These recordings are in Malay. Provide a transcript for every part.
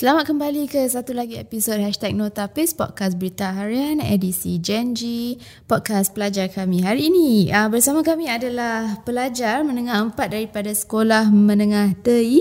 Selamat kembali ke satu lagi episod Hashtag Notapis Podcast Berita Harian edisi Genji Podcast pelajar kami. Hari ini uh, Bersama kami adalah pelajar menengah empat daripada Sekolah Menengah TI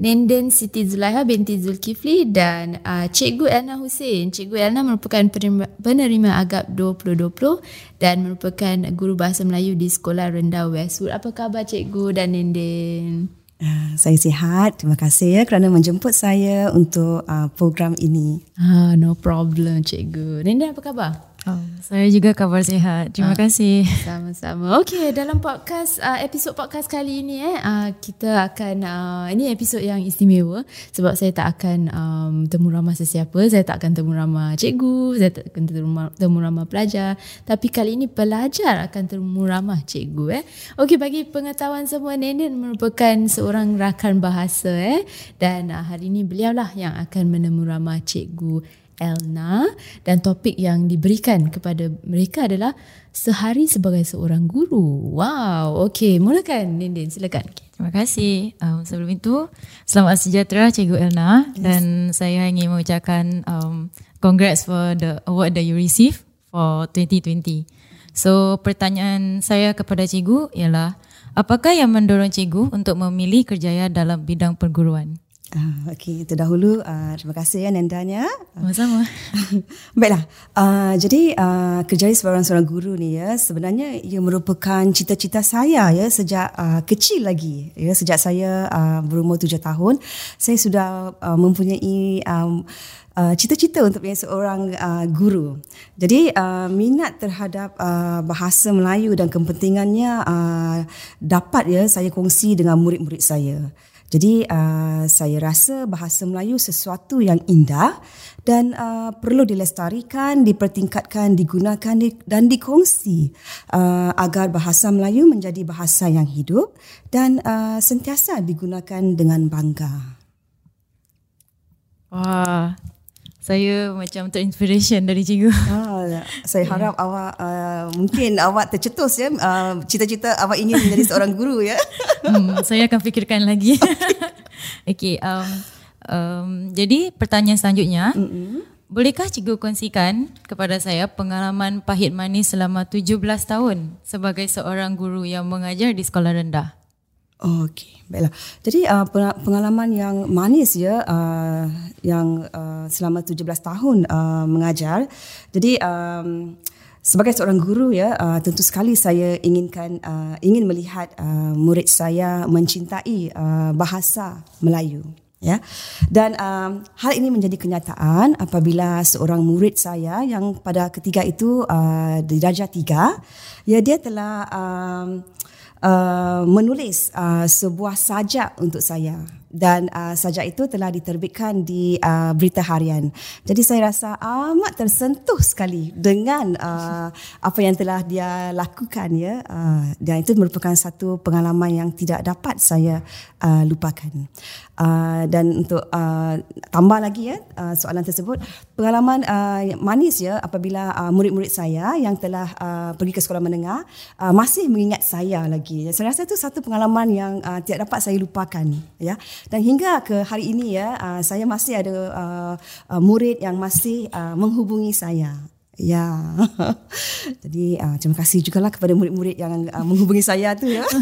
Nenden Siti Zulaiha binti Zulkifli dan uh, Cikgu Elna Hussein. Cikgu Elna merupakan penerima, penerima Agap 2020 Dan merupakan guru bahasa Melayu di Sekolah Rendah Westwood. Apa khabar Cikgu dan Nenden? Uh, saya sihat. Terima kasih ya kerana menjemput saya untuk uh, program ini. Ah, no problem, cikgu. Nenda apa khabar? Oh, saya juga kabar sihat. Terima ah, kasih. Sama-sama. Okey, dalam podcast uh, episod podcast kali ini eh uh, kita akan uh, ini episod yang istimewa sebab saya tak akan um, temu ramah sesiapa, saya tak akan temu ramah cikgu, saya tak akan temu ramah, temu ramah pelajar, tapi kali ini pelajar akan temu ramah cikgu eh. Okey, bagi pengetahuan semua Nenen merupakan seorang rakan bahasa eh dan uh, hari ini beliaulah yang akan menemu ramah cikgu Elna dan topik yang diberikan kepada mereka adalah sehari sebagai seorang guru. Wow, okey, mulakan Nindin, silakan. Terima kasih. Um, sebelum itu, selamat sejahtera Cikgu Elna yes. dan saya ingin mengucapkan um, congrats for the award that you receive for 2020. So, pertanyaan saya kepada Cikgu ialah apakah yang mendorong Cikgu untuk memilih kerjaya dalam bidang perguruan? Uh, Okey, itu dahulu. Uh, terima kasih ya Nendanya. Sama-sama. Baiklah. Uh, jadi uh, kerjaya seorang seorang guru ni ya sebenarnya ia merupakan cita-cita saya ya sejak uh, kecil lagi. Ya sejak saya uh, berumur tujuh tahun, saya sudah uh, mempunyai um, Uh, cita-cita untuk menjadi seorang uh, guru. Jadi uh, minat terhadap uh, bahasa Melayu dan kepentingannya uh, dapat ya saya kongsi dengan murid-murid saya. Jadi uh, saya rasa bahasa Melayu sesuatu yang indah dan uh, perlu dilestarikan, dipertingkatkan, digunakan dan dikongsi uh, agar bahasa Melayu menjadi bahasa yang hidup dan uh, sentiasa digunakan dengan bangga. Wah, saya macam terinspiration dari cikgu. Ah, saya harap yeah. awak uh, mungkin awak tercetus ya uh, cita-cita awak ingin menjadi seorang guru ya. hmm, saya akan fikirkan lagi. Okey, um, um, jadi pertanyaan selanjutnya, mm-hmm. bolehkah cikgu kongsikan kepada saya pengalaman pahit manis selama 17 tahun sebagai seorang guru yang mengajar di sekolah rendah? Okey, baiklah. Jadi uh, pengalaman yang manis ya uh, yang uh, selama 17 tahun uh, mengajar. Jadi um, sebagai seorang guru ya uh, tentu sekali saya inginkan uh, ingin melihat uh, murid saya mencintai uh, bahasa Melayu ya dan um, hal ini menjadi kenyataan apabila seorang murid saya yang pada ketiga itu uh, di darjah tiga ya dia telah um, menulis uh, sebuah sajak untuk saya dan uh, sajak itu telah diterbitkan di uh, berita harian. Jadi saya rasa amat tersentuh sekali dengan uh, apa yang telah dia lakukan ya uh, dan itu merupakan satu pengalaman yang tidak dapat saya uh, lupakan. Uh, dan untuk uh, tambah lagi ya uh, soalan tersebut pengalaman uh, manis ya apabila uh, murid-murid saya yang telah uh, pergi ke sekolah menengah uh, masih mengingat saya lagi saya rasa itu satu pengalaman yang uh, tidak dapat saya lupakan ya dan hingga ke hari ini ya uh, saya masih ada uh, uh, murid yang masih uh, menghubungi saya Ya, jadi uh, terima kasih juga lah kepada murid-murid yang uh, menghubungi saya tu ya.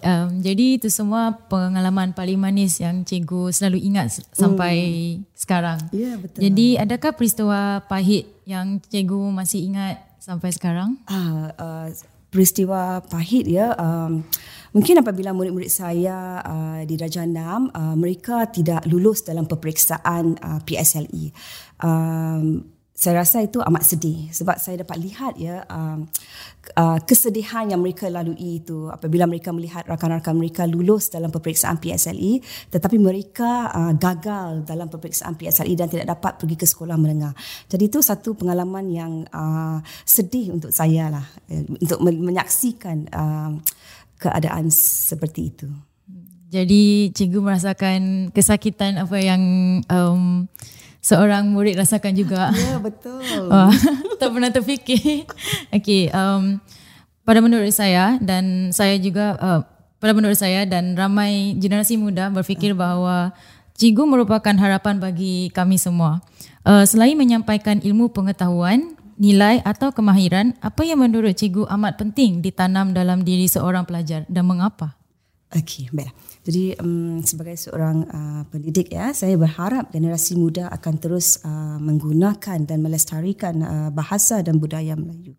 Um, jadi itu semua pengalaman paling manis yang cikgu selalu ingat sampai hmm. sekarang. Ya, betul. Jadi adakah peristiwa pahit yang cikgu masih ingat sampai sekarang? Ah, uh, peristiwa pahit ya. Um, mungkin apabila murid-murid saya uh, di darjah 6, uh, mereka tidak lulus dalam peperiksaan uh, PSLE. Um, saya rasa itu amat sedih sebab saya dapat lihat ya um, uh, kesedihan yang mereka lalui itu apabila mereka melihat rakan-rakan mereka lulus dalam peperiksaan PSLE tetapi mereka uh, gagal dalam peperiksaan PSLE dan tidak dapat pergi ke sekolah menengah. Jadi itu satu pengalaman yang uh, sedih untuk saya lah uh, untuk menyaksikan uh, keadaan seperti itu. Jadi cikgu merasakan kesakitan apa yang um, seorang murid rasakan juga. Ya, betul. Wah, tak pernah terfikir. Okey, um, pada menurut saya dan saya juga uh, pada menurut saya dan ramai generasi muda berfikir bahawa cikgu merupakan harapan bagi kami semua. Uh, selain menyampaikan ilmu pengetahuan, nilai atau kemahiran, apa yang menurut cikgu amat penting ditanam dalam diri seorang pelajar dan mengapa? Okey, baiklah. Jadi um, sebagai seorang uh, pendidik ya, saya berharap generasi muda akan terus uh, menggunakan dan melestarikan uh, bahasa dan budaya Melayu.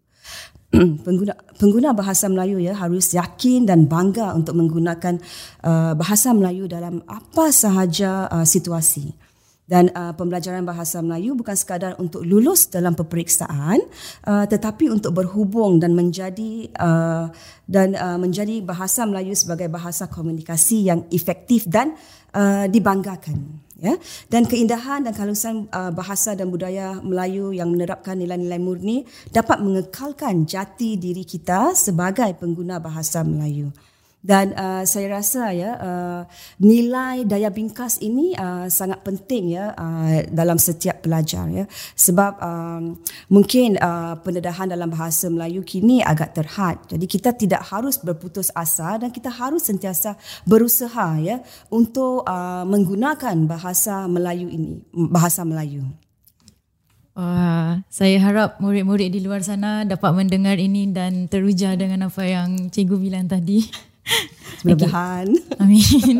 pengguna pengguna bahasa Melayu ya harus yakin dan bangga untuk menggunakan uh, bahasa Melayu dalam apa sahaja uh, situasi dan uh, pembelajaran bahasa Melayu bukan sekadar untuk lulus dalam peperiksaan uh, tetapi untuk berhubung dan menjadi uh, dan uh, menjadi bahasa Melayu sebagai bahasa komunikasi yang efektif dan uh, dibanggakan ya. Dan keindahan dan kehalusan uh, bahasa dan budaya Melayu yang menerapkan nilai-nilai murni dapat mengekalkan jati diri kita sebagai pengguna bahasa Melayu dan uh, saya rasa ya uh, nilai daya bingkas ini uh, sangat penting ya uh, dalam setiap pelajar ya. Sebab um, mungkin uh, pendedahan dalam bahasa Melayu kini agak terhad. Jadi kita tidak harus berputus asa dan kita harus sentiasa berusaha ya untuk uh, menggunakan bahasa Melayu ini bahasa Melayu. Wah, saya harap murid-murid di luar sana dapat mendengar ini dan teruja dengan apa yang cikgu bilang tadi. Mudah-mudahan. Okay. Amin.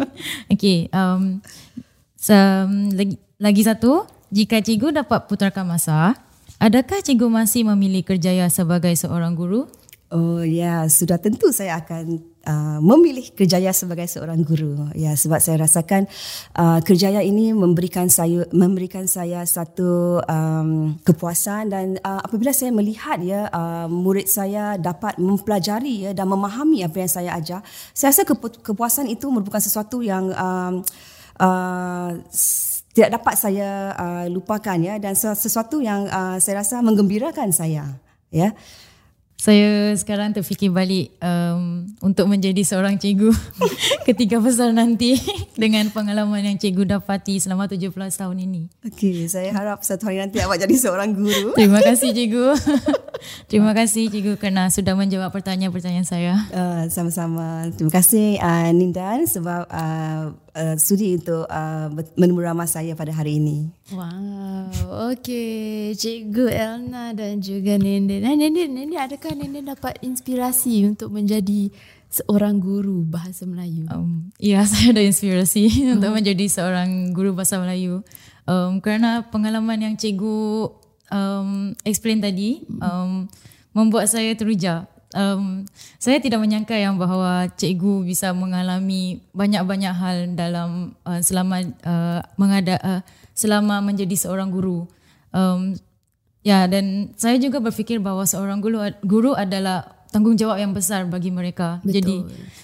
Okey, um, so, lagi, lagi satu, jika cikgu dapat putarkan masa, adakah cikgu masih memilih kerjaya sebagai seorang guru? Oh ya, sudah tentu saya akan uh, memilih kerjaya sebagai seorang guru. Ya, sebab saya rasakan uh, kerjaya ini memberikan saya memberikan saya satu um, kepuasan dan uh, apabila saya melihat ya uh, murid saya dapat mempelajari ya dan memahami apa yang saya ajar, saya rasa kepu- kepuasan itu merupakan sesuatu yang um, uh, tidak dapat saya uh, lupakan ya dan sesuatu yang uh, saya rasa menggembirakan saya ya. Saya sekarang terfikir balik um, untuk menjadi seorang cikgu ketika besar nanti dengan pengalaman yang cikgu dapati selama 17 tahun ini. Okey, saya harap satu hari nanti awak jadi seorang guru. Terima kasih cikgu. Terima kasih cikgu kerana sudah menjawab pertanyaan-pertanyaan saya. Uh, sama-sama. Terima kasih uh, Nindan sebab uh, uh, sudi untuk uh, menemu ramah saya pada hari ini. Wow, okey. Cikgu Elna dan juga Nenden. Nah, Nenden, Nenden adakah Nenden dapat inspirasi untuk menjadi seorang guru bahasa Melayu? Um, ya, saya ada inspirasi uh-huh. untuk menjadi seorang guru bahasa Melayu. Um, kerana pengalaman yang cikgu um, explain tadi um, membuat saya teruja. Um, saya tidak menyangka yang bahawa cikgu bisa mengalami banyak-banyak hal dalam uh, selama uh, mengada uh, selama menjadi seorang guru. Um, ya dan saya juga berfikir bahawa seorang guru guru adalah tanggungjawab yang besar bagi mereka. Betul. Jadi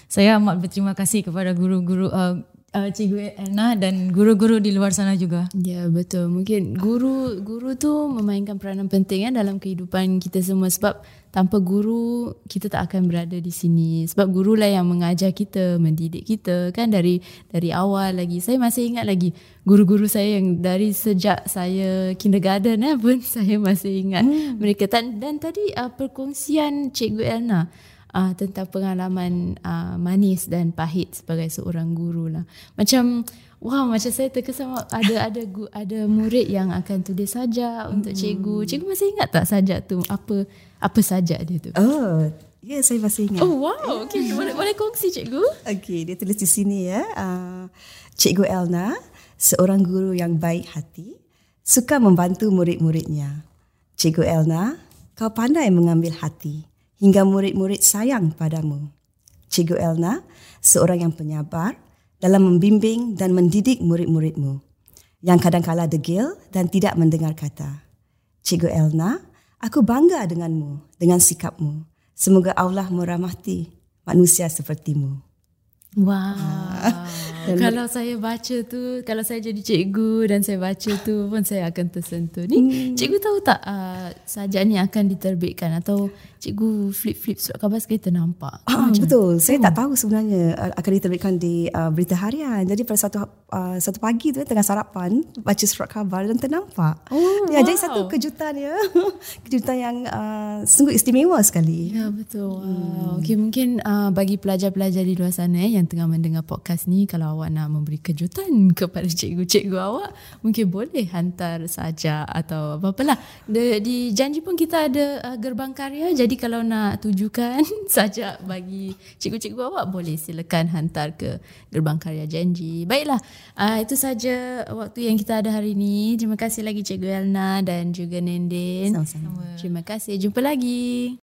saya amat berterima kasih kepada guru-guru uh, uh, Cikgu Erna dan guru-guru di luar sana juga. Ya betul. Mungkin guru guru tu memainkan peranan penting ya dalam kehidupan kita semua sebab tanpa guru kita tak akan berada di sini. Sebab guru lah yang mengajar kita, mendidik kita kan dari dari awal lagi. Saya masih ingat lagi guru-guru saya yang dari sejak saya kindergarten eh, pun saya masih ingat hmm. mereka dan, dan tadi uh, perkongsian Cikgu Erna uh, tentang pengalaman uh, manis dan pahit sebagai seorang guru lah. Macam wow macam saya terkesan ada ada ada murid yang akan tulis saja untuk cikgu. Cikgu masih ingat tak saja tu apa apa saja dia tu? Oh, ya yeah, saya masih ingat. Oh wow, okey boleh boleh kongsi cikgu? Okey, dia tulis di sini ya. Uh, cikgu Elna, seorang guru yang baik hati, suka membantu murid-muridnya. Cikgu Elna, kau pandai mengambil hati hingga murid-murid sayang padamu. Cikgu Elna, seorang yang penyabar dalam membimbing dan mendidik murid-muridmu yang kadang-kala degil dan tidak mendengar kata. Cikgu Elna, aku bangga denganmu, dengan sikapmu. Semoga Allah merahmati manusia sepertimu. Wow. kalau saya baca tu, kalau saya jadi cikgu dan saya baca tu pun saya akan tersentuh. Ni hmm. cikgu tahu tak uh, sajak ni akan diterbitkan atau cikgu flip-flip surat khabar sekali ternampak. Ah, hmm. betul. Saya hmm. tak tahu sebenarnya uh, akan diterbitkan di uh, berita harian. Jadi pada satu uh, satu pagi tu tengah sarapan baca surat khabar dan ternampak. Oh, ya, wow. jadi satu kejutan ya. kejutan yang uh, sungguh istimewa sekali. Ya, betul. Wow. Hmm. Okay, mungkin uh, bagi pelajar-pelajar di luar sana eh, yang tengah mendengar podcast ni kalau awak nak memberi kejutan kepada cikgu-cikgu awak mungkin boleh hantar saja atau apa-apalah. Di, di janji pun kita ada uh, gerbang karya jadi kalau nak tujukan saja bagi cikgu-cikgu awak boleh silakan hantar ke gerbang karya janji. Baiklah, uh, itu saja waktu yang kita ada hari ini. Terima kasih lagi Cikgu Elna dan juga Nenden. Sama-sama. Terima kasih. Jumpa lagi.